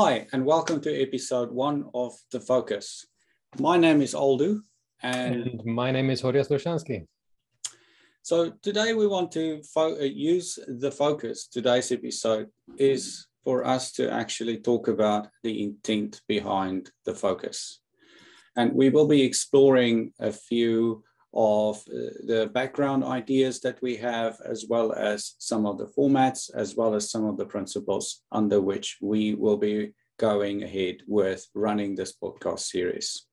Hi, and welcome to episode one of The Focus. My name is Aldo, and, and my name is Horia Slușanschi. So today we want to fo- uh, use the focus. Today's episode is for us to actually talk about the intent behind the focus. And we will be exploring a few of uh, the background ideas that we have, as well as some of the formats, as well as some of the principles under which we will be going ahead with running this podcast series.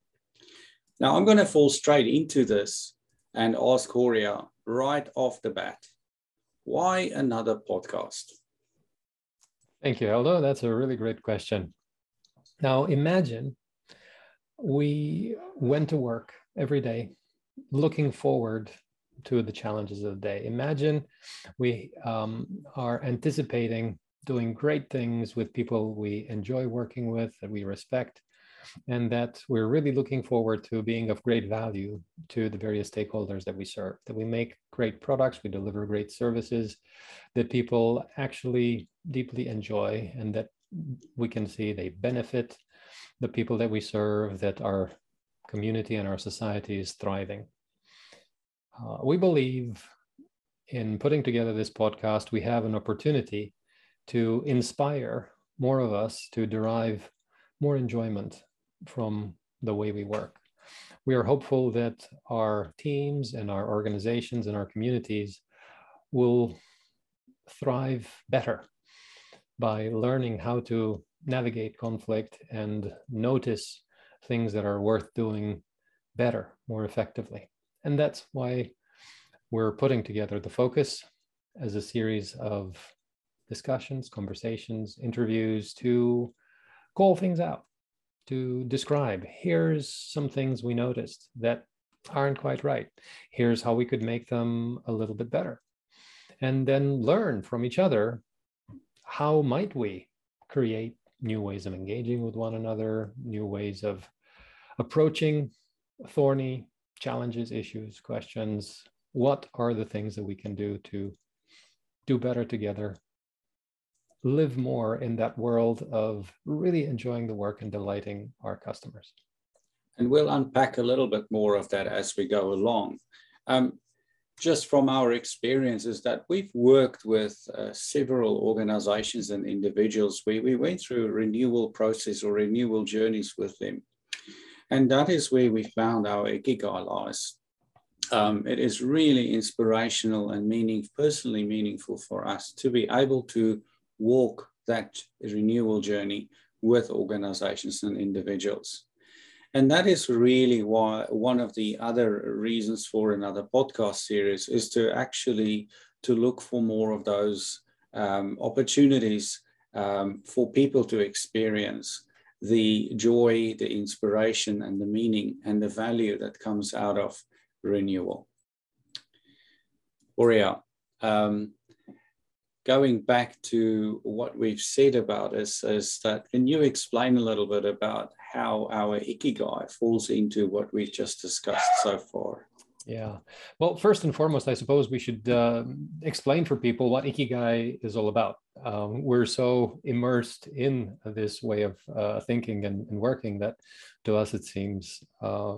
Now, I'm going to fall straight into this and ask Horia right off the bat why another podcast? Thank you, Aldo. That's a really great question. Now, imagine we went to work every day looking forward to the challenges of the day. Imagine we um, are anticipating doing great things with people we enjoy working with, that we respect, and that we're really looking forward to being of great value to the various stakeholders that we serve, that we make great products, we deliver great services that people actually deeply enjoy, and that we can see they benefit the people that we serve, that our community and our society is thriving. Uh, we believe in putting together this podcast, we have an opportunity to inspire more of us to derive more enjoyment from the way we work. We are hopeful that our teams and our organizations and our communities will thrive better by learning how to navigate conflict and notice things that are worth doing better, more effectively. And that's why we're putting together the focus as a series of discussions, conversations, interviews to call things out, to describe here's some things we noticed that aren't quite right. Here's how we could make them a little bit better. And then learn from each other how might we create new ways of engaging with one another, new ways of approaching thorny challenges, issues, questions. What are the things that we can do to do better together live more in that world of really enjoying the work and delighting our customers. And we'll unpack a little bit more of that as we go along. Um, just from our experiences that we've worked with uh, several organizations and individuals we, we went through a renewal process or renewal journeys with them and that is where we found our ikigai lies um, it is really inspirational and meaning personally meaningful for us to be able to walk that renewal journey with organizations and individuals. And that is really why one of the other reasons for another podcast series is to actually to look for more of those um, opportunities um, for people to experience the joy, the inspiration, and the meaning and the value that comes out of renewal. Horia, um, going back to what we've said about is, is that can you explain a little bit about how our ikigai falls into what we've just discussed so far? Yeah. Well, first and foremost, I suppose we should uh, explain for people what Ikigai is all about. Um, we're so immersed in this way of uh, thinking and, and, working that to us it seems uh,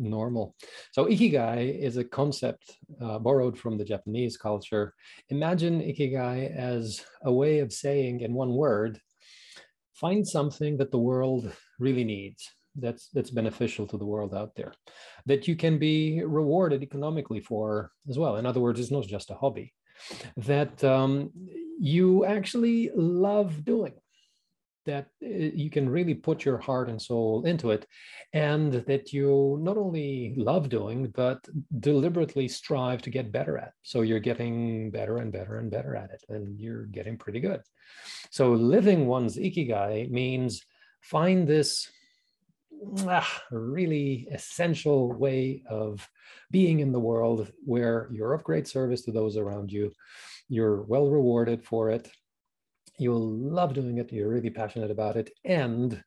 normal. So, Ikigai is a concept uh, borrowed from the Japanese culture. Imagine Ikigai as a way of saying, in one word, find something that the world really needs that's that's beneficial to the world out there that you can be rewarded economically for as well. In other words it's not just a hobby that um, you actually love doing that uh, you can really put your heart and soul into it and that you not only love doing but deliberately strive to get better at. So you're getting better and better and better at it and you're getting pretty good. So living one's ikigai means find this really essential way of being in the world where you're of great service to those around you. You're well rewarded for it. You'll love doing it. You're really passionate about it. And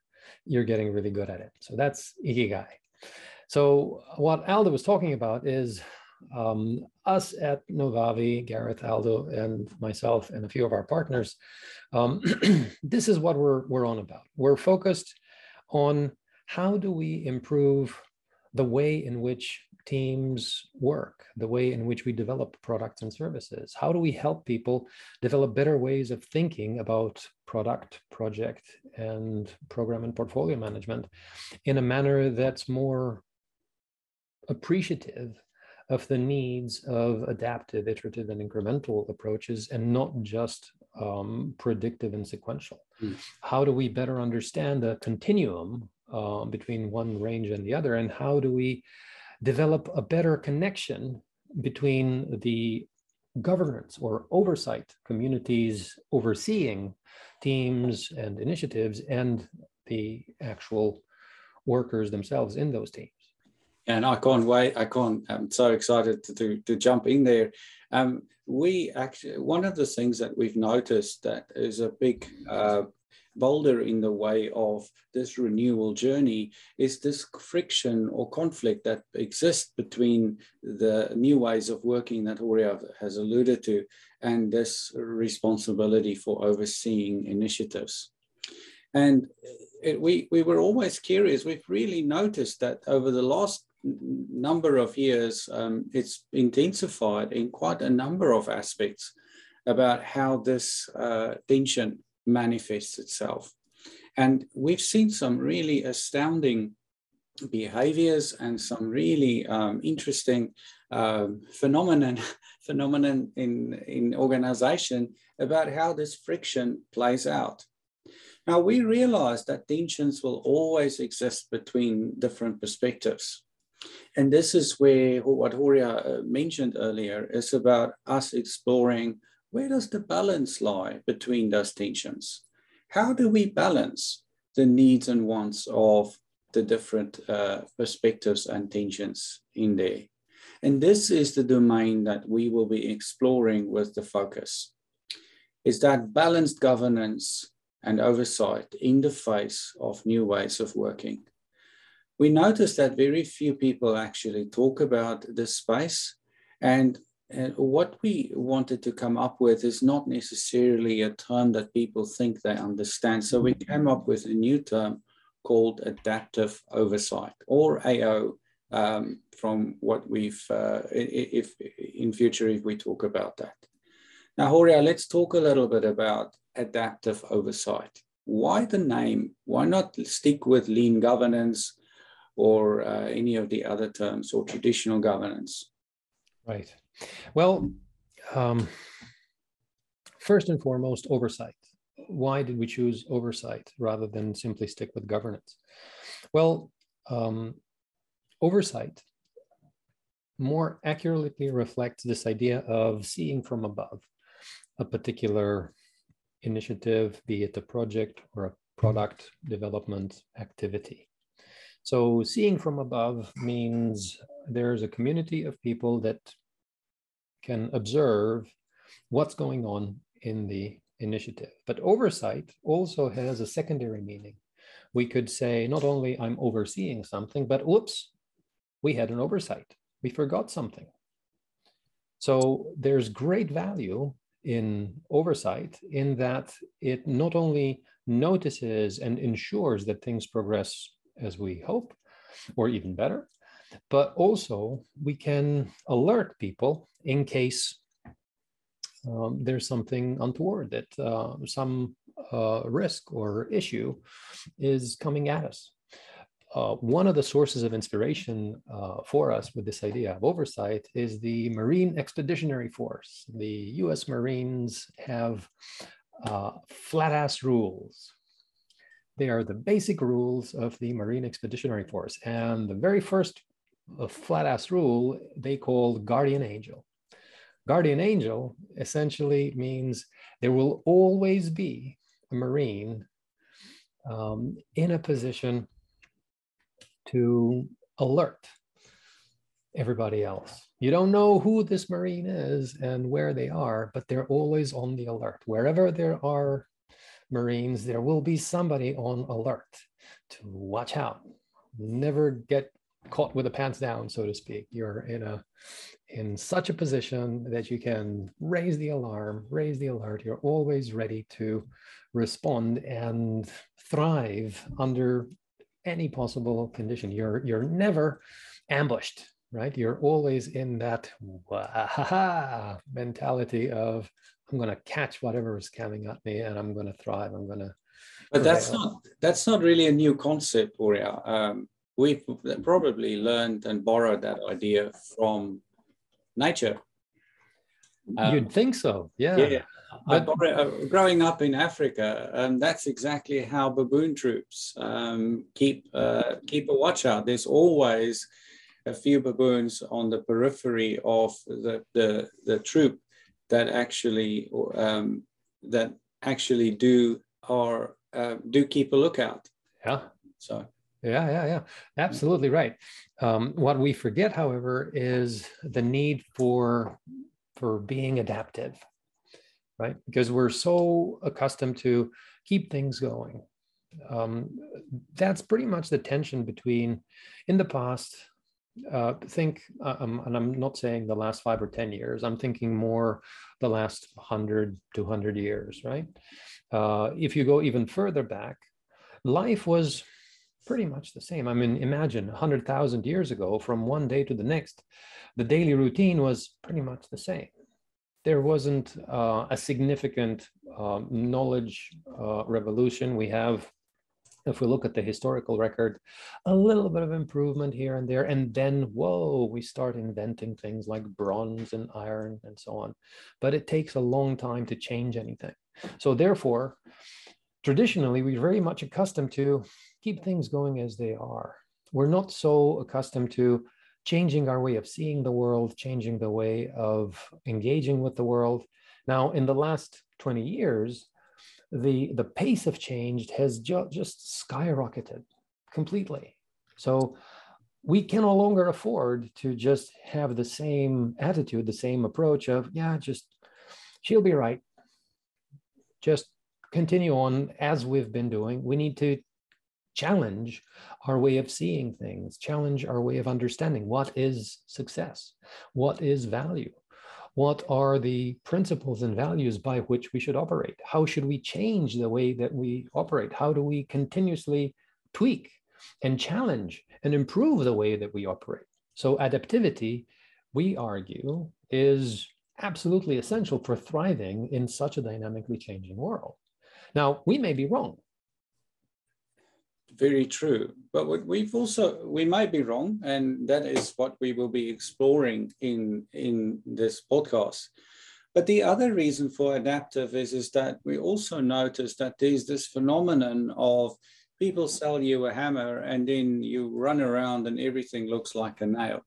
you're getting really good at it. So that's Ikigai. So, what Aldo was talking about is um, us at Novavi, Gareth, Aldo, and myself, and a few of our partners, um, this is what we're, we're on about. We're focused on how do we improve the way in which teams work, the way in which we develop products and services. How do we help people develop better ways of thinking about product, project, and program and portfolio management in a manner that's more appreciative of the needs of adaptive, iterative, and incremental approaches, and not just um, predictive and sequential. Mm. How do we better understand the continuum uh, between one range and the other, and how do we develop a better connection between the governance or oversight communities overseeing teams and initiatives and the actual workers themselves in those teams. And I can't wait. I can't. I'm so excited to, to, to jump in there. Um, we actually, one of the things that we've noticed that is a big uh, boulder in the way of this renewal journey is this friction or conflict that exists between the new ways of working that Horia has alluded to and this responsibility for overseeing initiatives. And it, we, we were always curious. We've really noticed that over the last number of years, um, it's intensified in quite a number of aspects about how this uh, tension manifests itself. And we've seen some really astounding behaviors and some really um, interesting um, phenomenon phenomenon in, in organization about how this friction plays out. Now we realize that tensions will always exist between different perspectives. And this is where what Horia uh, mentioned earlier is about us exploring where does the balance lie between those tensions? How do we balance the needs and wants of the different uh, perspectives and tensions in there? And this is the domain that we will be exploring with the focus. Is that balanced governance and oversight in the face of new ways of working. We notice that very few people actually talk about this space and and what we wanted to come up with is not necessarily a term that people think they understand. So we came up with a new term called adaptive oversight or AO um, from what we've, uh, if in future, if we talk about that. Now, Horia, let's talk a little bit about adaptive oversight. Why the name? Why not stick with lean governance or uh, any of the other terms or traditional governance? Right. Well, um, first and foremost, oversight. Why did we choose oversight rather than simply stick with governance? Well, um, oversight more accurately reflects this idea of seeing from above a particular initiative, be it a project or a product development activity. So, seeing from above means there's a community of people that can observe what's going on in the initiative. But oversight also has a secondary meaning. We could say not only I'm overseeing something, but whoops, we had an oversight. We forgot something. So there's great value in oversight in that it not only notices and ensures that things progress as we hope, or even better, but also we can alert people in case um, there's something untoward that uh, some uh, risk or issue is coming at us. Uh, one of the sources of inspiration uh, for us with this idea of oversight is the Marine Expeditionary Force. The US Marines have uh, flat ass rules. They are the basic rules of the Marine Expeditionary Force. And the very first a flat ass rule they called guardian angel. Guardian angel essentially means there will always be a Marine um, in a position to alert everybody else. You don't know who this Marine is and where they are, but they're always on the alert. Wherever there are Marines, there will be somebody on alert to watch out. Never get caught with the pants down, so to speak. You're in a in such a position that you can raise the alarm, raise the alert. You're always ready to respond and thrive under any possible condition. You're you're never ambushed, right? You're always in that mentality of I'm going to catch whatever is coming at me, and I'm going to thrive. I'm going to. But that's not that's not really a new concept, Horia. Um, we've probably learned and borrowed that idea from nature. Um, You'd think so, yeah. Yeah. But, uh, growing up in Africa, um, that's exactly how baboon troops um, keep uh, keep a watch out. There's always a few baboons on the periphery of the the, the troop that actually um, that actually do or uh, do keep a lookout. Yeah. So yeah, yeah, yeah. Absolutely right. Um, what we forget, however, is the need for for being adaptive, right? Because we're so accustomed to keep things going. Um, that's pretty much the tension between, in the past, uh, think, uh, um, and I'm not saying the last five or 10 years, I'm thinking more the last 100, 200 years, right? Uh, if you go even further back, life was pretty much the same. I mean, imagine 100,000 years ago, from one day to the next, the daily routine was pretty much the same. There wasn't uh, a significant uh, knowledge uh, revolution. We have, if we look at the historical record, a little bit of improvement here and there. And then, whoa, we start inventing things like bronze and iron and so on. But it takes a long time to change anything. So, therefore, traditionally, we're very much accustomed to keep things going as they are. We're not so accustomed to changing our way of seeing the world, changing the way of engaging with the world. Now, in the last 20 years, the, the pace of change has ju- just skyrocketed completely. So we can no longer afford to just have the same attitude, the same approach of, yeah, just she'll be right. Just continue on as we've been doing. We need to challenge our way of seeing things, challenge our way of understanding. What is success, what is value, what are the principles and values by which we should operate, how should we change the way that we operate, how do we continuously tweak and challenge and improve the way that we operate. So, adaptivity, we argue, is absolutely essential for thriving in such a dynamically changing world. Now, we may be wrong very true. But what we've also we might be wrong, and that is what we will be exploring in in this podcast. But the other reason for adaptive is, is that we also notice that there's this phenomenon of people sell you a hammer and then you run around and everything looks like a nail.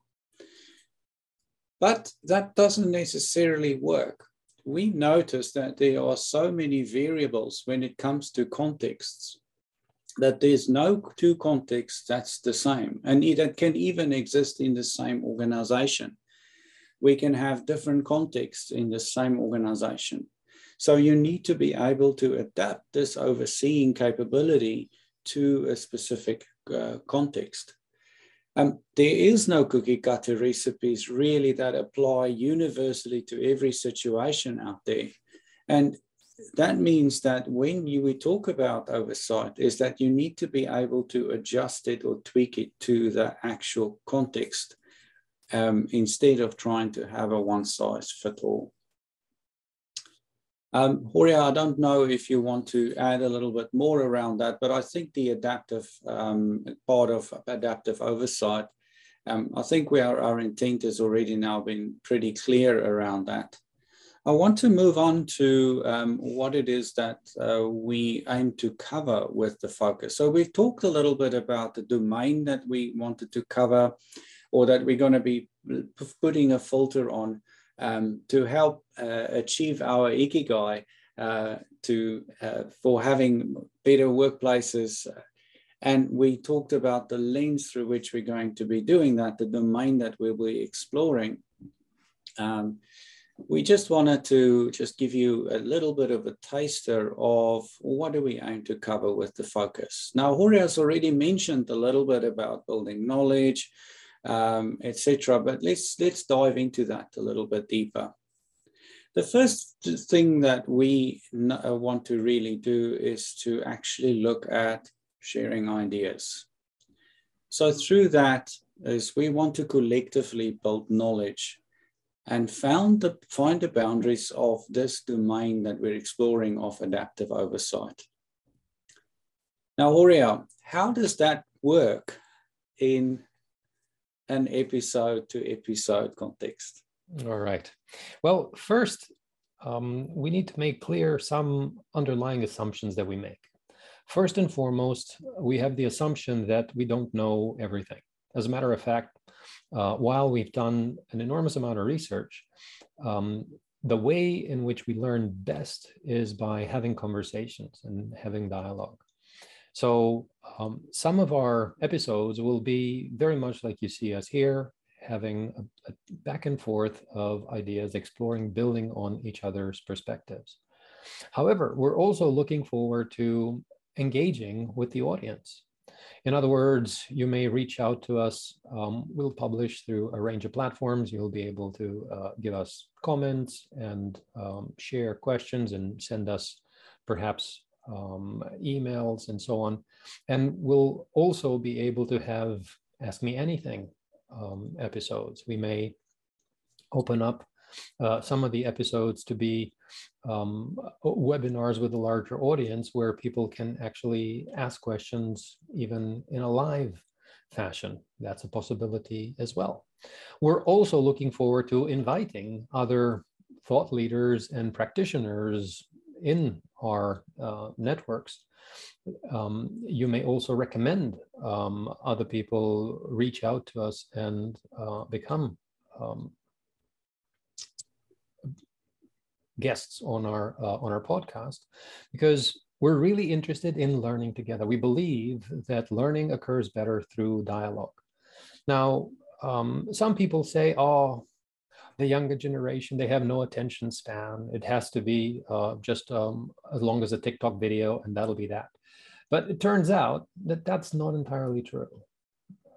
But that doesn't necessarily work. We notice that there are so many variables when it comes to contexts that there's no two contexts that's the same and it can even exist in the same organization. We can have different contexts in the same organization. So you need to be able to adapt this overseeing capability to a specific uh, context. Um, there is no cookie cutter recipes really that apply universally to every situation out there. And that means that when you we talk about oversight is that you need to be able to adjust it or tweak it to the actual context um, instead of trying to have a one size fit all. Um, Horia, I don't know if you want to add a little bit more around that, but I think the adaptive um, part of adaptive oversight, um, I think we are, our intent has already now been pretty clear around that. I want to move on to um, what it is that uh, we aim to cover with the focus. So we've talked a little bit about the domain that we wanted to cover or that we're going to be putting a filter on um, to help uh, achieve our ikigai uh, to, uh, for having better workplaces. And we talked about the lens through which we're going to be doing that, the domain that we'll be exploring. Um, we just wanted to just give you a little bit of a taster of what do we aim to cover with the focus. Now, Horia has already mentioned a little bit about building knowledge, um, etc. But let's let's dive into that a little bit deeper. The first thing that we uh, want to really do is to actually look at sharing ideas. So through that is we want to collectively build knowledge and found the, find the boundaries of this domain that we're exploring of adaptive oversight. Now, Horia, how does that work in an episode to episode context? All right. Well, first, um, we need to make clear some underlying assumptions that we make. First and foremost, we have the assumption that we don't know everything. As a matter of fact, uh, while we've done an enormous amount of research, um, the way in which we learn best is by having conversations and having dialogue. So um, some of our episodes will be very much like you see us here, having a, a back and forth of ideas, exploring, building on each other's perspectives. However, we're also looking forward to engaging with the audience. In other words, you may reach out to us. Um, we'll publish through a range of platforms. You'll be able to uh, give us comments and um, share questions and send us perhaps um, emails and so on. And we'll also be able to have Ask Me Anything um, episodes. We may open up uh, some of the episodes to be um, webinars with a larger audience where people can actually ask questions even in a live fashion. That's a possibility as well. We're also looking forward to inviting other thought leaders and practitioners in our uh, networks. Um, you may also recommend um, other people reach out to us and uh, become um, guests on our uh, on our podcast because we're really interested in learning together. We believe that learning occurs better through dialogue. Now, um, some people say, "Oh, the younger generation they have no attention span. It has to be uh, just um, as long as a TikTok video, and that'll be that." But it turns out that that's not entirely true.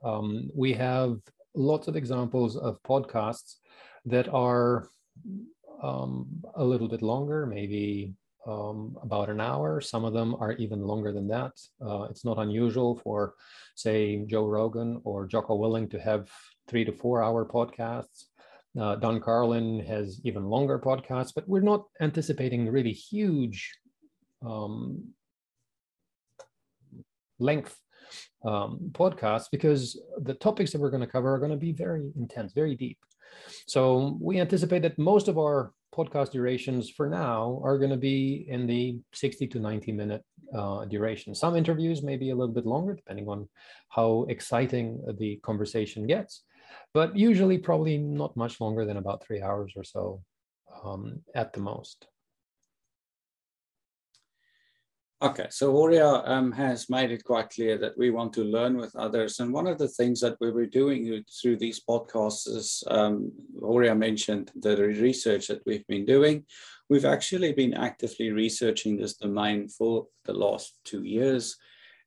Um, we have lots of examples of podcasts that are um, a little bit longer, maybe um, about an hour. Some of them are even longer than that. Uh, it's not unusual for, say, Joe Rogan or Jocko Willink to have three to four hour podcasts. Uh, Dan Carlin has even longer podcasts, but we're not anticipating really huge um, length um, podcasts because the topics that we're going to cover are going to be very intense, very deep. So we anticipate that most of our podcast durations for now are going to be in the 60 to 90 minute uh, duration. Some interviews may be a little bit longer, depending on how exciting the conversation gets, but usually probably not much longer than about three hours or so um, at the most. Okay, so Horia um, has made it quite clear that we want to learn with others. And one of the things that we were doing through these podcasts is, um, Horia mentioned the research that we've been doing. We've actually been actively researching this domain for the last two years.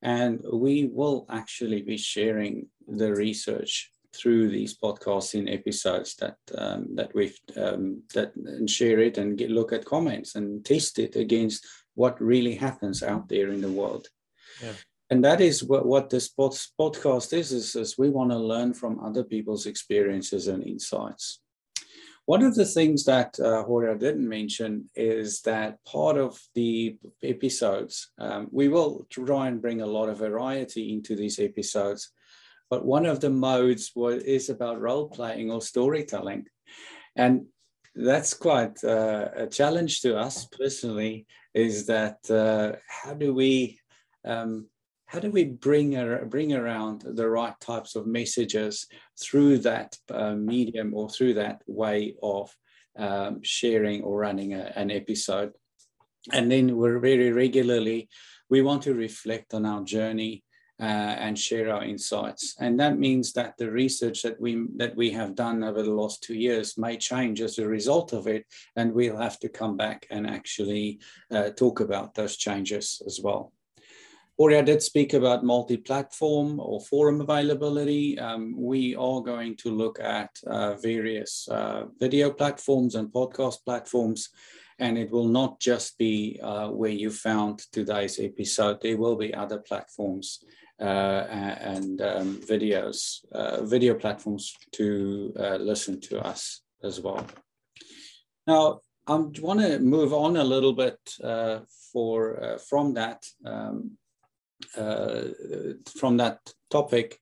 And we will actually be sharing the research through these podcasts in episodes that um, that we've um, that and share it and get, look at comments and test it against what really happens out there in the world. Yeah. And that is what, what this podcast is, is, is we want to learn from other people's experiences and insights. One of the things that uh, Horia didn't mention is that part of the episodes, um, we will try and bring a lot of variety into these episodes, but one of the modes was, is about role playing or storytelling. And that's quite uh, a challenge to us personally is that uh, how do we um, how do we bring a, bring around the right types of messages through that uh, medium or through that way of um, sharing or running a, an episode? And then we're very regularly we want to reflect on our journey and share our insights. And that means that the research that we that we have done over the last two years may change as a result of it, and we'll have to come back and actually uh, talk about those changes as well. Horia did speak about multi-platform or forum availability. Um, we are going to look at uh, various uh, video platforms and podcast platforms, and it will not just be uh, where you found today's episode. There will be other platforms uh, and um, videos, uh, video platforms to uh, listen to us as well. Now, I want to move on a little bit for from that. Um, uh, from that topic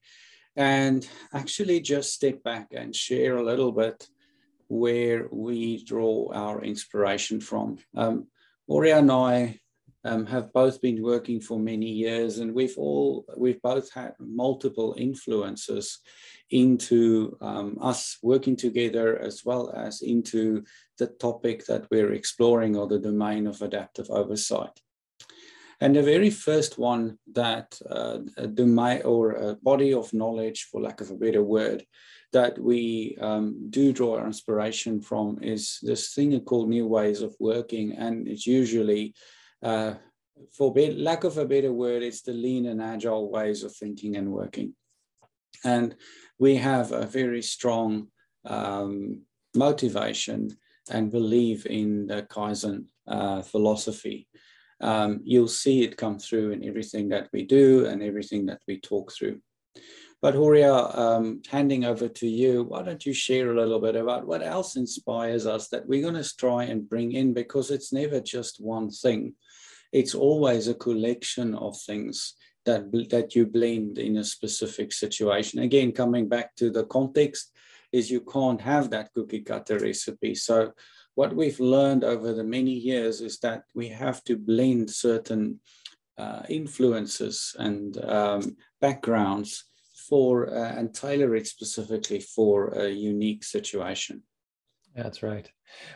and actually just step back and share a little bit where we draw our inspiration from. Um, Horia and I um, have both been working for many years, and we've all we've both had multiple influences into um, us working together, as well as into the topic that we're exploring or the domain of adaptive oversight. And the very first one that uh, a domain or a body of knowledge, for lack of a better word, that we um, do draw our inspiration from is this thing called new ways of working. And it's usually, uh, for lack of a better word, it's the lean and agile ways of thinking and working. And we have a very strong um, motivation and believe in the Kaizen uh, philosophy um, you'll see it come through in everything that we do and everything that we talk through. But Horia, um, handing over to you, why don't you share a little bit about what else inspires us that we're going to try and bring in because it's never just one thing. It's always a collection of things that, that you blend in a specific situation. Again, coming back to the context, is you can't have that cookie cutter recipe. So what we've learned over the many years is that we have to blend certain uh, influences and um, backgrounds for uh, and tailor it specifically for a unique situation. That's right.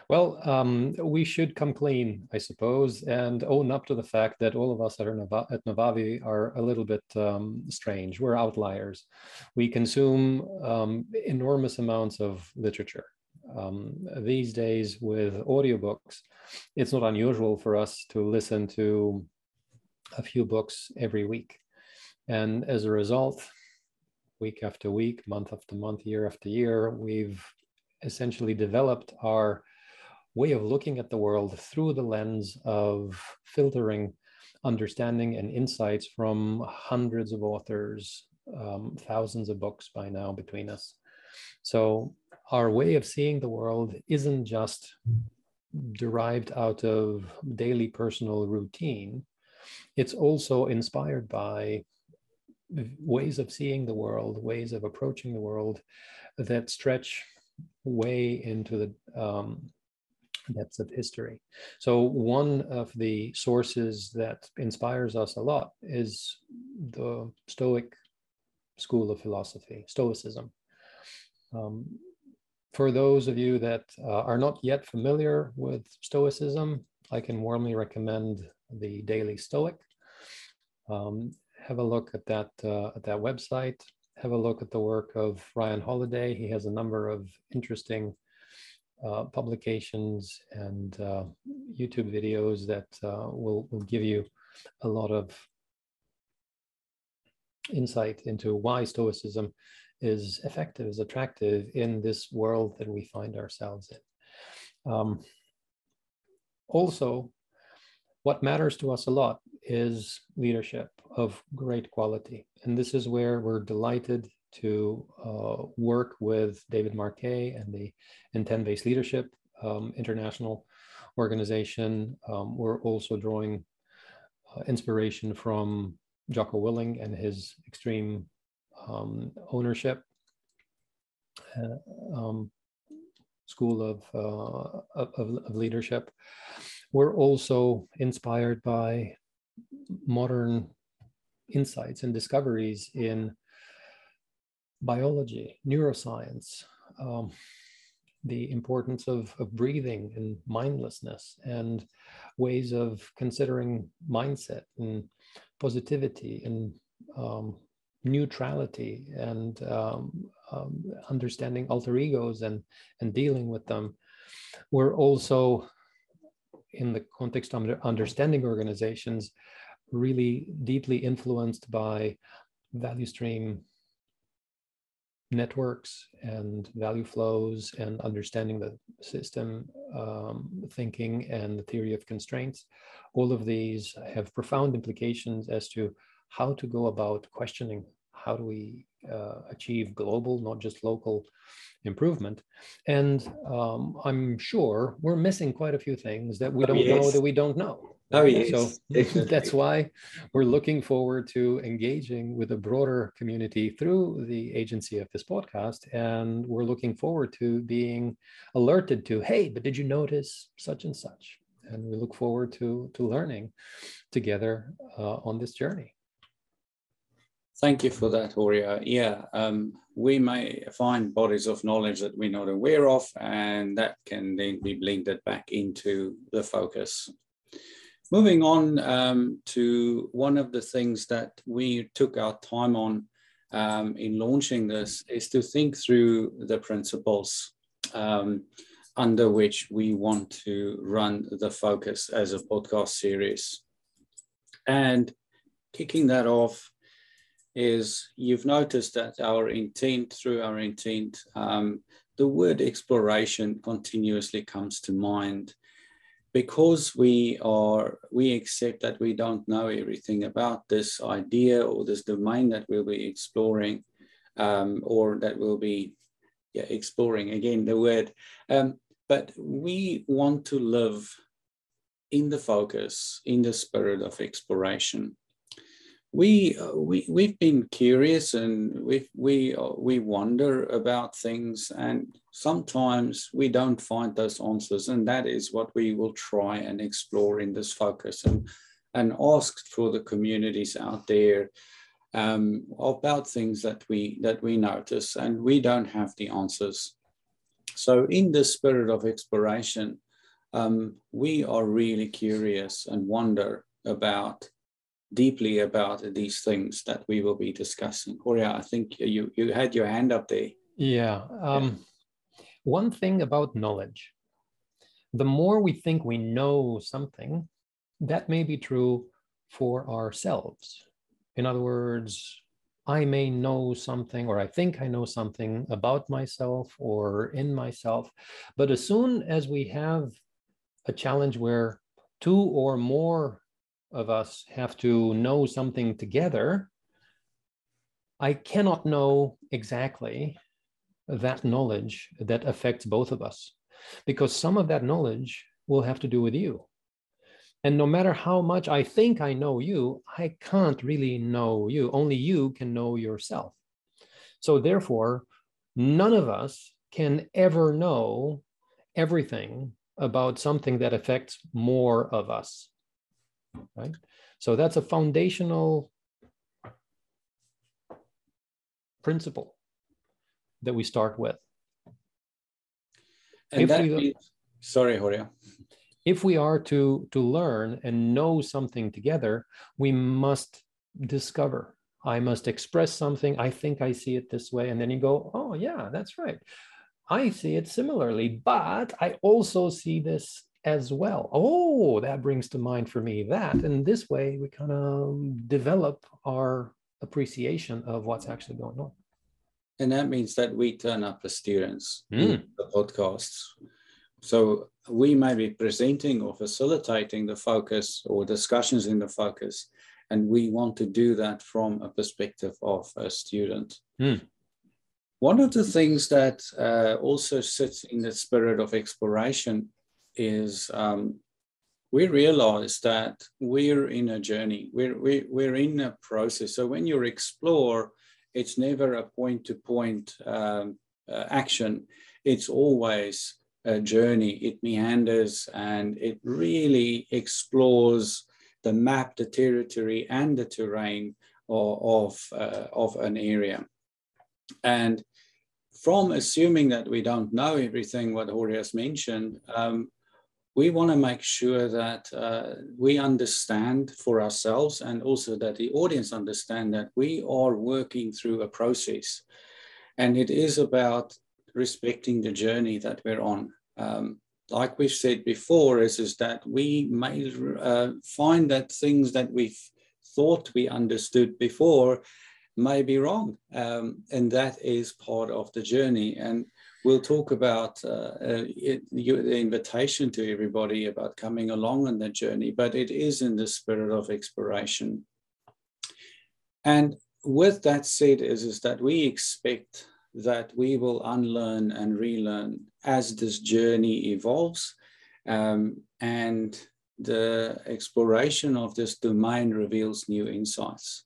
Well, um, we should come clean, I suppose, and own up to the fact that all of us at, at Novavi are a little bit um, strange. We're outliers. We consume um, enormous amounts of literature um, these days with audiobooks, it's not unusual for us to listen to a few books every week. And as a result, week after week, month after month, year after year, we've essentially developed our way of looking at the world through the lens of filtering understanding and insights from hundreds of authors, um, thousands of books by now between us. So our way of seeing the world isn't just derived out of daily personal routine, it's also inspired by ways of seeing the world, ways of approaching the world that stretch way into the um, depths of history. So, one of the sources that inspires us a lot is the Stoic school of philosophy, Stoicism. Um, for those of you that uh, are not yet familiar with Stoicism, I can warmly recommend the Daily Stoic. Um, have a look at that uh, at that website. Have a look at the work of Ryan Holiday. He has a number of interesting uh, publications and uh, YouTube videos that uh, will will give you a lot of insight into why Stoicism is effective, is attractive in this world that we find ourselves in. Um, also, what matters to us a lot is leadership of great quality. And this is where we're delighted to uh, work with David Marquet and the Intent-Based Leadership um, International Organization. Um, we're also drawing uh, inspiration from Jocko Willink and his extreme um, ownership uh, um, school of, uh, of, of leadership. We're also inspired by modern insights and discoveries in biology, neuroscience, um, the importance of, of breathing and mindlessness, and ways of considering mindset and positivity and um, neutrality and um, um, understanding alter egos and and dealing with them. We're also in the context of understanding organizations really deeply influenced by value stream networks and value flows and understanding the system um, thinking and the theory of constraints. All of these have profound implications as to how to go about questioning how do we uh, achieve global not just local improvement and um, i'm sure we're missing quite a few things that we oh, don't yes. know that we don't know Oh, yes. So that's why we're looking forward to engaging with a broader community through the agency of this podcast. And we're looking forward to being alerted to, hey, but did you notice such and such? And we look forward to, to learning together uh, on this journey. Thank you for that, Horia. Yeah, um, we may find bodies of knowledge that we're not aware of, and that can then be blended back into the focus Moving on um, to one of the things that we took our time on um, in launching this is to think through the principles um, under which we want to run the focus as a podcast series. And kicking that off is you've noticed that our intent, through our intent, um, the word exploration continuously comes to mind. Because we are we accept that we don't know everything about this idea or this domain that we'll be exploring um, or that we'll be yeah, exploring again the word. Um, but we want to live in the focus in the spirit of exploration we uh, we we've been curious and we we uh, we wonder about things and sometimes we don't find those answers and that is what we will try and explore in this focus and and ask for the communities out there um, about things that we that we notice and we don't have the answers. So in the spirit of exploration um, we are really curious and wonder about deeply about these things that we will be discussing. Horia, I think you, you had your hand up there. Yeah. Um, yeah. One thing about knowledge the more we think we know something, that may be true for ourselves. In other words, I may know something, or I think I know something about myself or in myself. But as soon as we have a challenge where two or more of us have to know something together, I cannot know exactly that knowledge that affects both of us because some of that knowledge will have to do with you. And no matter how much I think I know you, I can't really know you. Only you can know yourself. So, therefore, none of us can ever know everything about something that affects more of us right? So that's a foundational principle that we start with. And if that we, means, sorry, Horia. If we are to, to learn and know something together, we must discover. I must express something. I think I see it this way. And then you go, oh, yeah, that's right. I see it similarly, but I also see this as well. Oh, that brings to mind for me that. And this way we kind of develop our appreciation of what's actually going on. And that means that we turn up as students mm. the podcasts. So we may be presenting or facilitating the focus or discussions in the focus. And we want to do that from a perspective of a student. Mm. One of the things that uh, also sits in the spirit of exploration is um, we realize that we're in a journey, we're, we, we're in a process. So when you explore, it's never a point to point action, it's always a journey. It meanders and it really explores the map, the territory, and the terrain of, uh, of an area. And from assuming that we don't know everything what Horia has mentioned, um, we want to make sure that uh, we understand for ourselves and also that the audience understand that we are working through a process. And it is about respecting the journey that we're on. Um, like we've said before, is, is that we may uh, find that things that we've thought we understood before may be wrong. Um, and that is part of the journey. And we'll talk about uh, uh, the invitation to everybody about coming along on the journey, but it is in the spirit of exploration. And with that said, is, is that we expect that we will unlearn and relearn as this journey evolves. Um, and the exploration of this domain reveals new insights.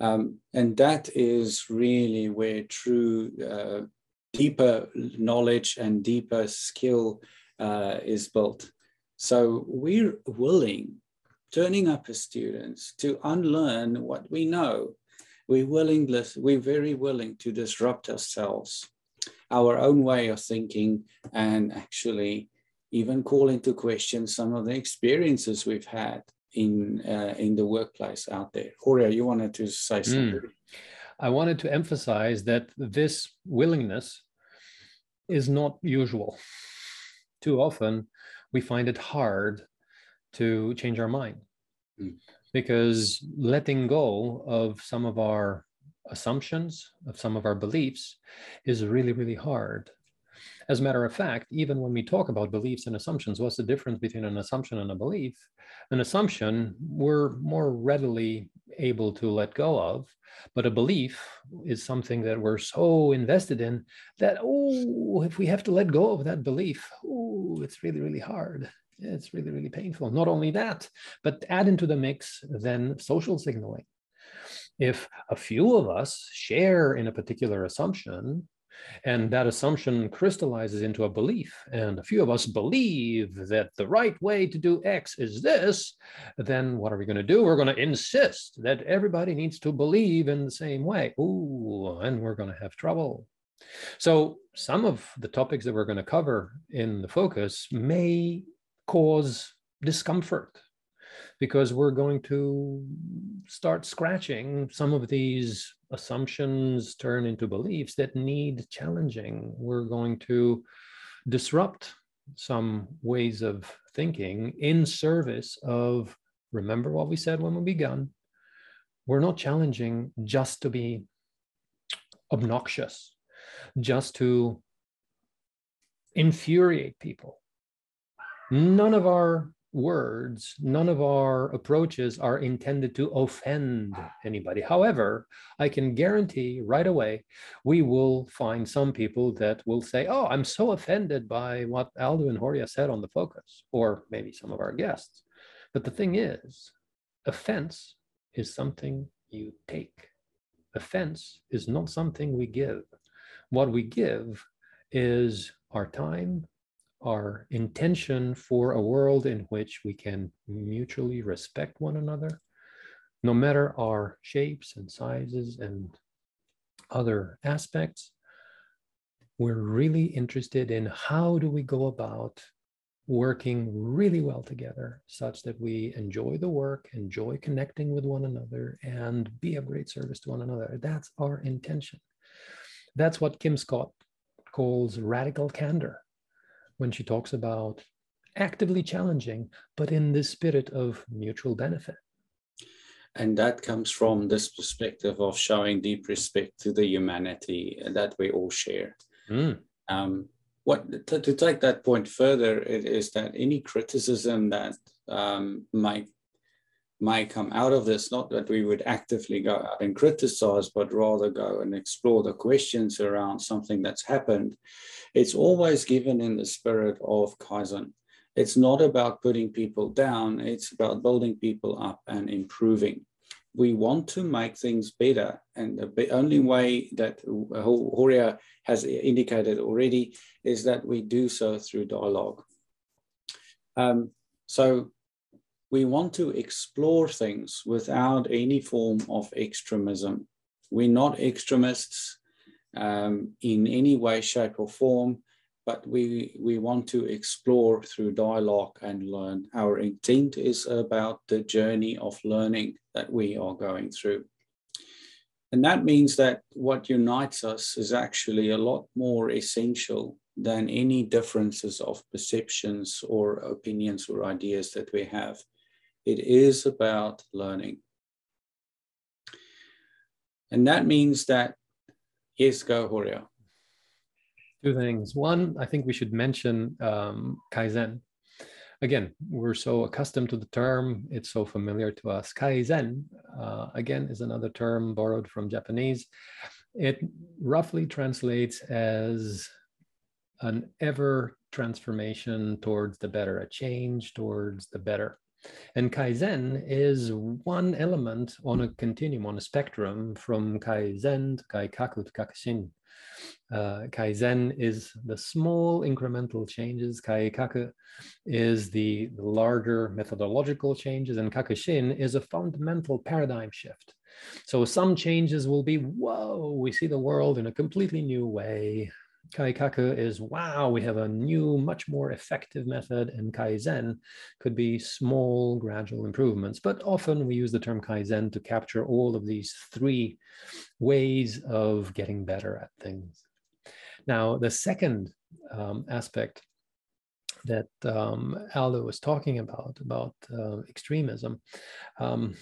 Um, and that is really where true uh, deeper knowledge and deeper skill uh, is built. So we're willing, turning up as students, to unlearn what we know. We're willing, we're very willing to disrupt ourselves, our own way of thinking, and actually even call into question some of the experiences we've had in uh, in the workplace out there. Horia, you wanted to say hmm. something. Mm. I wanted to emphasize that this willingness is not usual. Too often, we find it hard to change our mind mm. because letting go of some of our assumptions, of some of our beliefs, is really, really hard. As a matter of fact, even when we talk about beliefs and assumptions, what's the difference between an assumption and a belief? An assumption we're more readily able to let go of, but a belief is something that we're so invested in that, oh, if we have to let go of that belief, oh, it's really, really hard. It's really, really painful. Not only that, but add into the mix then social signaling. If a few of us share in a particular assumption, and that assumption crystallizes into a belief. And a few of us believe that the right way to do X is this. Then what are we going to do? We're going to insist that everybody needs to believe in the same way. Ooh, and we're going to have trouble. So, some of the topics that we're going to cover in the focus may cause discomfort because we're going to start scratching some of these assumptions turn into beliefs that need challenging. We're going to disrupt some ways of thinking in service of remember what we said when we began. We're not challenging just to be obnoxious, just to infuriate people. None of our words, none of our approaches are intended to offend anybody. However, I can guarantee right away we will find some people that will say, Oh, I'm so offended by what Aldo and Horia said on the focus, or maybe some of our guests. But the thing is, offense is something you take. Offense is not something we give. What we give is our time, our intention for a world in which we can mutually respect one another, no matter our shapes and sizes and other aspects. We're really interested in how do we go about working really well together such that we enjoy the work, enjoy connecting with one another, and be of great service to one another. That's our intention. That's what Kim Scott calls radical candor when she talks about actively challenging, but in the spirit of mutual benefit. And that comes from this perspective of showing deep respect to the humanity that we all share. Mm. Um, what to, to, take that point further, it is that any criticism that um, might might come out of this, not that we would actively go out and criticize, but rather go and explore the questions around something that's happened, it's always given in the spirit of Kaizen. It's not about putting people down, it's about building people up and improving. We want to make things better. And the only way that Horia has indicated already is that we do so through dialogue. Um, so we want to explore things without any form of extremism. We're not extremists um, in any way, shape, or form. but we, we want to explore through dialogue and learn. Our intent is about the journey of learning that we are going through. And that means that what unites us is actually a lot more essential than any differences of perceptions or opinions or ideas that we have. It is about learning. And that means that, yes, go, Horia. Two things. One, I think we should mention um, Kaizen. Again, we're so accustomed to the term, it's so familiar to us. Kaizen, uh, again, is another term borrowed from Japanese. It roughly translates as an ever transformation towards the better, a change towards the better. And Kaizen is one element on a continuum, on a spectrum from Kaizen to Kaikaku to Kakushin. Uh, Kaizen is the small incremental changes. Kaikaku is the, larger methodological changes. And Kakushin is a fundamental paradigm shift. So some changes will be, whoa, we see the world in a completely new way. Kaikaku is wow, we have a new, much more effective method, and Kaizen could be small, gradual improvements. But often we use the term Kaizen to capture all of these three ways of getting better at things. Now, the second um, aspect that um, Aldo was talking about, about uh, extremism, um,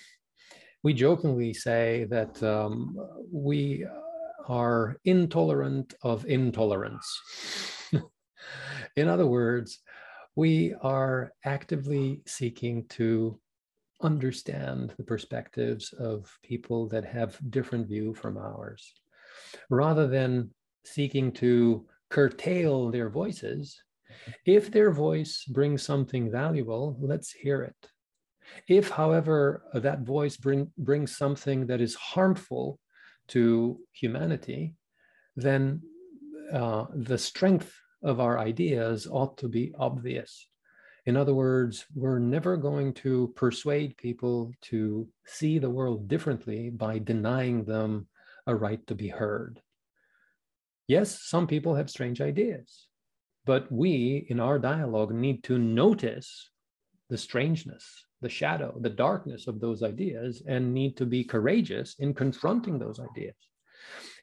we jokingly say that um, we are intolerant of intolerance. In other words, we are actively seeking to understand the perspectives of people that have different view from ours rather than seeking to curtail their voices if their voice brings something valuable let's hear it if however that voice bring, brings something that is harmful to humanity, then uh, the strength of our ideas ought to be obvious. In other words, we're never going to persuade people to see the world differently by denying them a right to be heard. Yes, some people have strange ideas, but we in our dialogue need to notice the strangeness, the shadow, the darkness of those ideas, and need to be courageous in confronting those ideas.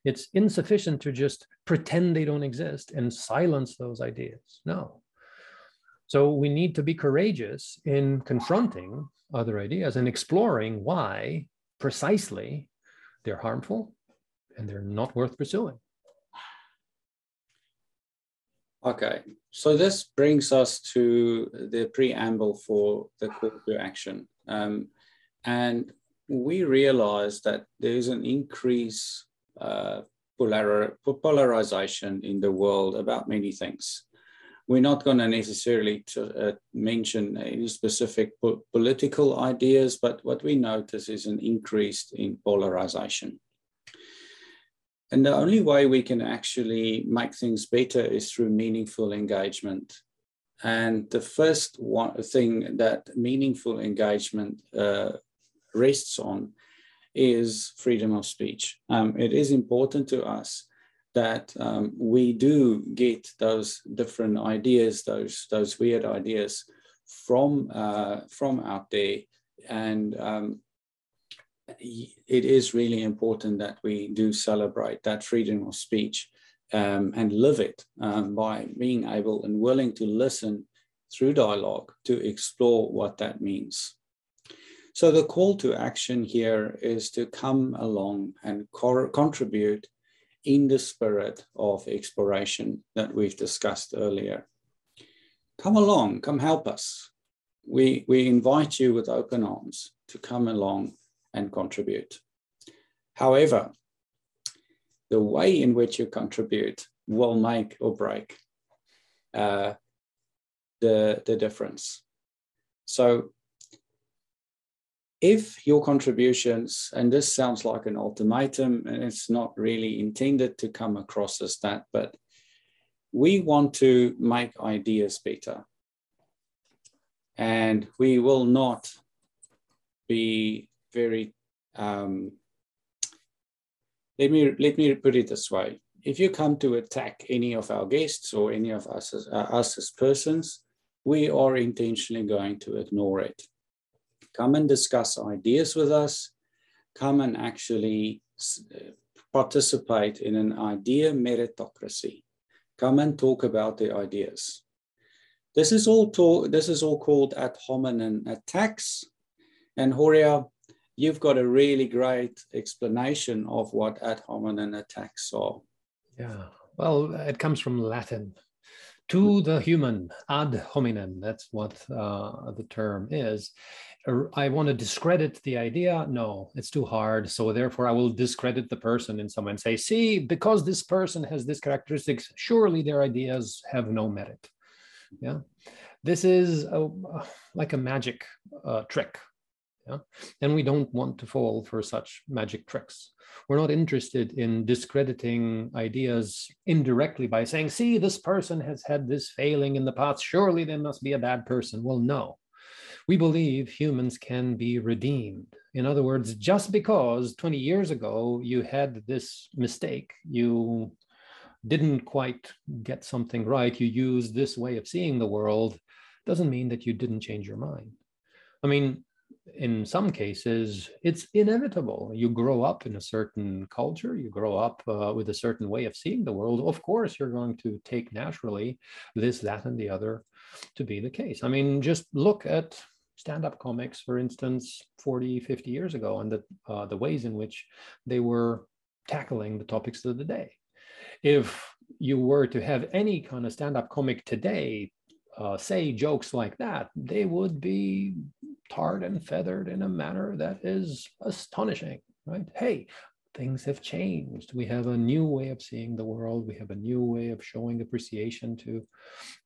It's insufficient to just pretend they don't exist and silence those ideas. No. So we need to be courageous in confronting other ideas and exploring why precisely they're harmful and they're not worth pursuing. Okay, so this brings us to the preamble for the call to action. Um, and we realize that there is an increase uh, polar, polarization in the world about many things. We're not going to necessarily uh, mention any specific po political ideas, but what we notice is an increase in polarization. And the only way we can actually make things better is through meaningful engagement. And the first one thing that meaningful engagement uh, rests on is freedom of speech. Um, it is important to us that um, we do get those different ideas, those those weird ideas from uh, from out there, and um, it is really important that we do celebrate that freedom of speech um, and live it um, by being able and willing to listen through dialogue to explore what that means. So the call to action here is to come along and co contribute in the spirit of exploration that we've discussed earlier. Come along, come help us. We, we invite you with open arms to come along and contribute. However, the way in which you contribute will make or break uh, the, the difference. So if your contributions, and this sounds like an ultimatum, and it's not really intended to come across as that, but we want to make ideas better. And we will not be very, um, let, me, let me put it this way. if you come to attack any of our guests or any of us as, uh, us as persons, we are intentionally going to ignore it. Come and discuss ideas with us. Come and actually uh, participate in an idea meritocracy. Come and talk about the ideas. This is all talk, this is all called ad hominem attacks. And Horia, you've got a really great explanation of what ad hominem attacks are. Yeah, well, it comes from Latin. To the human, ad hominem, that's what uh, the term is. I want to discredit the idea. No, it's too hard. So therefore, I will discredit the person in some way and say, see, because this person has this characteristics, surely their ideas have no merit. Yeah, this is a, like a magic uh, trick. Yeah, and we don't want to fall for such magic tricks. We're not interested in discrediting ideas indirectly by saying, see, this person has had this failing in the past. Surely they must be a bad person. Well, no. We believe humans can be redeemed. In other words, just because 20 years ago you had this mistake, you didn't quite get something right, you used this way of seeing the world, doesn't mean that you didn't change your mind. I mean, in some cases, it's inevitable. You grow up in a certain culture, you grow up uh, with a certain way of seeing the world. Of course, you're going to take naturally this, that, and the other to be the case. I mean, just look at stand-up comics, for instance, 40, 50 years ago, and the, uh, the ways in which they were tackling the topics of the day. If you were to have any kind of stand-up comic today uh, say jokes like that, they would be tarred and feathered in a manner that is astonishing, right? Hey, things have changed. We have a new way of seeing the world. We have a new way of showing appreciation to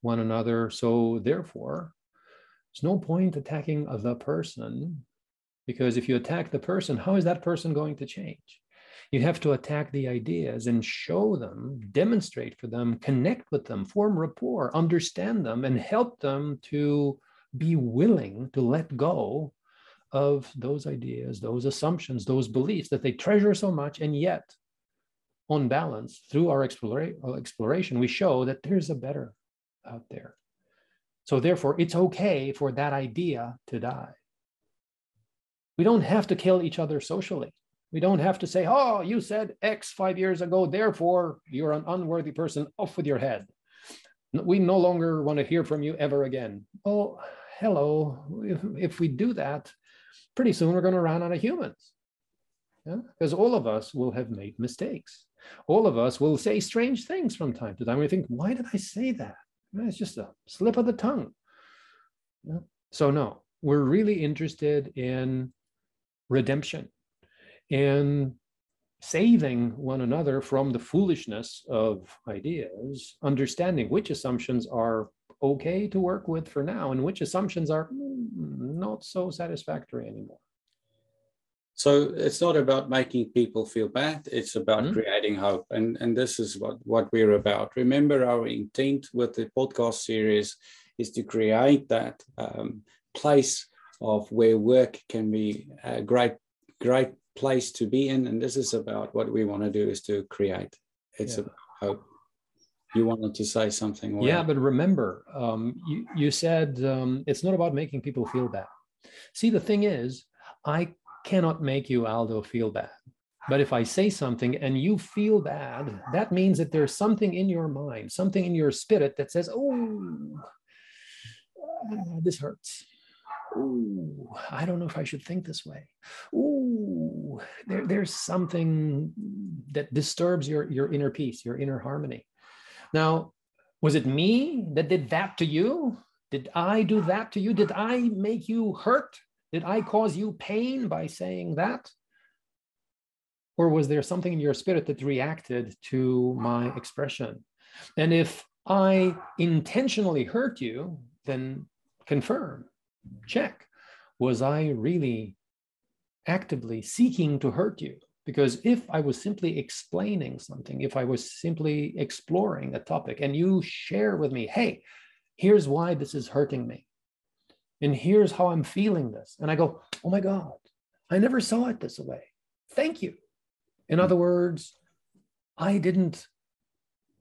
one another. So, therefore, there's no point attacking the person because if you attack the person, how is that person going to change? You have to attack the ideas and show them, demonstrate for them, connect with them, form rapport, understand them, and help them to be willing to let go of those ideas, those assumptions, those beliefs that they treasure so much. And yet, on balance, through our uh, exploration, we show that there's a better out there. So, therefore, it's okay for that idea to die. We don't have to kill each other socially. We don't have to say, oh, you said X five years ago, therefore you're an unworthy person, off with your head. We no longer want to hear from you ever again. Well, hello. If, if we do that, pretty soon we're going to run out of humans. Yeah? Because all of us will have made mistakes. All of us will say strange things from time to time. We think, why did I say that? It's just a slip of the tongue. Yeah? So, no, we're really interested in redemption and saving one another from the foolishness of ideas, understanding which assumptions are okay to work with for now and which assumptions are not so satisfactory anymore. So it's not about making people feel bad, it's about mm-hmm. creating hope. And, and this is what, what we're about. Remember, our intent with the podcast series is to create that um, place of where work can be a great, great place to be in. And this is about what we want to do is to create. It's yeah. about hope. You wanted to say something. Yeah, but remember, um, you, you said um, it's not about making people feel bad. See, the thing is, I cannot make you, Aldo, feel bad. But if I say something and you feel bad, that means that there's something in your mind, something in your spirit that says, oh, uh, this hurts. Ooh, I don't know if I should think this way. Ooh, there, hmm. there's something that disturbs your, your inner peace, your inner harmony. Now, was it me that did that to you? Did I do that to you? Did I make you hurt? Did I cause you pain by saying that? Or was there something in your spirit that reacted to my expression? And if I intentionally hurt you, then confirm check was I really actively seeking to hurt you? Because if I was simply explaining something, if I was simply exploring a topic and you share with me, hey, here's why this is hurting me, and here's how I'm feeling this, and I go, oh my God, I never saw it this way. Thank you. In other words, I didn't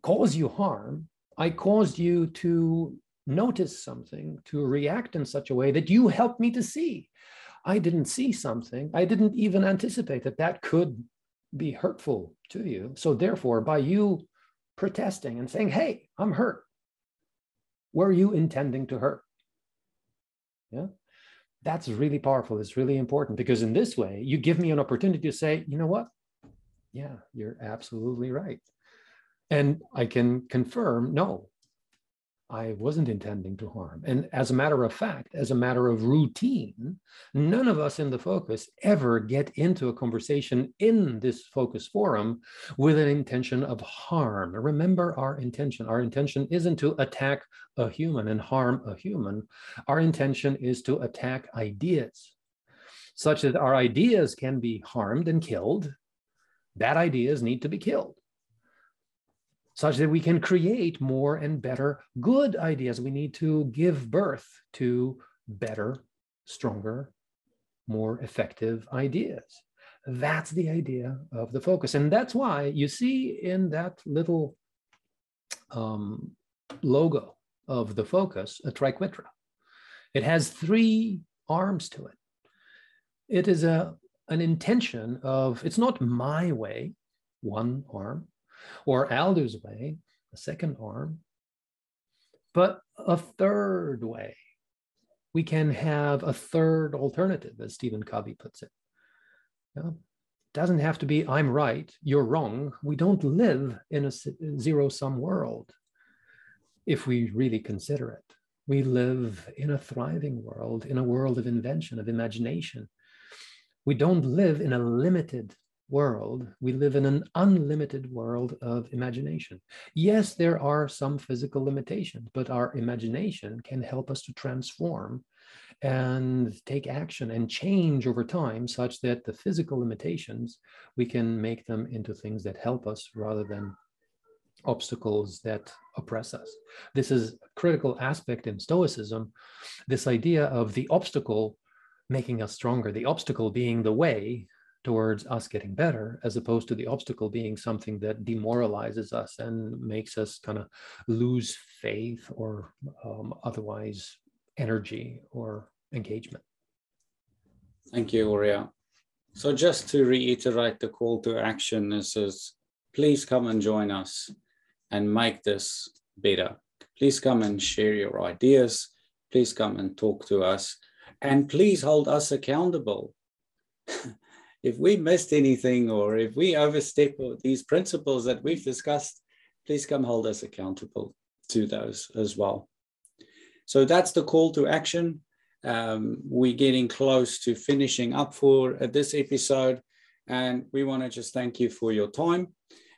cause you harm. I caused you to notice something, to react in such a way that you helped me to see. I didn't see something. I didn't even anticipate that that could be hurtful to you. So, therefore, by you protesting and saying, Hey, I'm hurt, were you intending to hurt? Yeah. That's really powerful. It's really important because in this way, you give me an opportunity to say, you know what? Yeah, you're absolutely right. And I can confirm, no, I wasn't intending to harm. And as a matter of fact, as a matter of routine, none of us in the focus ever get into a conversation in this focus forum with an intention of harm. Remember our intention. Our intention isn't to attack a human and harm a human. Our intention is to attack ideas, such that our ideas can be harmed and killed. Bad ideas need to be killed such that we can create more and better good ideas. We need to give birth to better, stronger, more effective ideas. That's the idea of the focus. And that's why you see in that little um, logo of the focus a triquetra. It has three arms to it. It is a, an intention of, it's not my way, one arm or Aldo's way, a second arm, but a third way. We can have a third alternative, as Stephen Covey puts it. It doesn't have to be, I'm right, you're wrong. We don't live in a zero sum world if we really consider it. We live in a thriving world, in a world of invention, of imagination. We don't live in a limited world, we live in an unlimited world of imagination. Yes, there are some physical limitations, but our imagination can help us to transform and take action and change over time such that the physical limitations, we can make them into things that help us rather than obstacles that oppress us. This is a critical aspect in Stoicism, this idea of the obstacle making us stronger, the obstacle being the way towards us getting better as opposed to the obstacle being something that demoralizes us and makes us kind of lose faith or um, otherwise energy or engagement. Thank you Horia. so just to reiterate the call to action this is please come and join us and make this better. Please come and share your ideas. Please come and talk to us. And please hold us accountable if we missed anything or if we overstep these principles that we've discussed, please come hold us accountable to those as well. So that's the call to action. Um, we're getting close to finishing up for uh, this episode, and we want to just thank you for your time.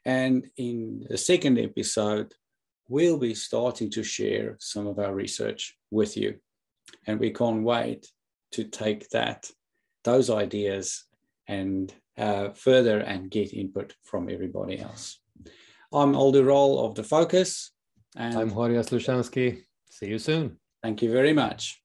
And in the second episode, we'll be starting to share some of our research with you. And we can't wait to take that, those ideas and uh, further and get input from everybody else. I'm Aldo Rall of The Focus. And I'm Horia Slușanschi. See you soon. Thank you very much.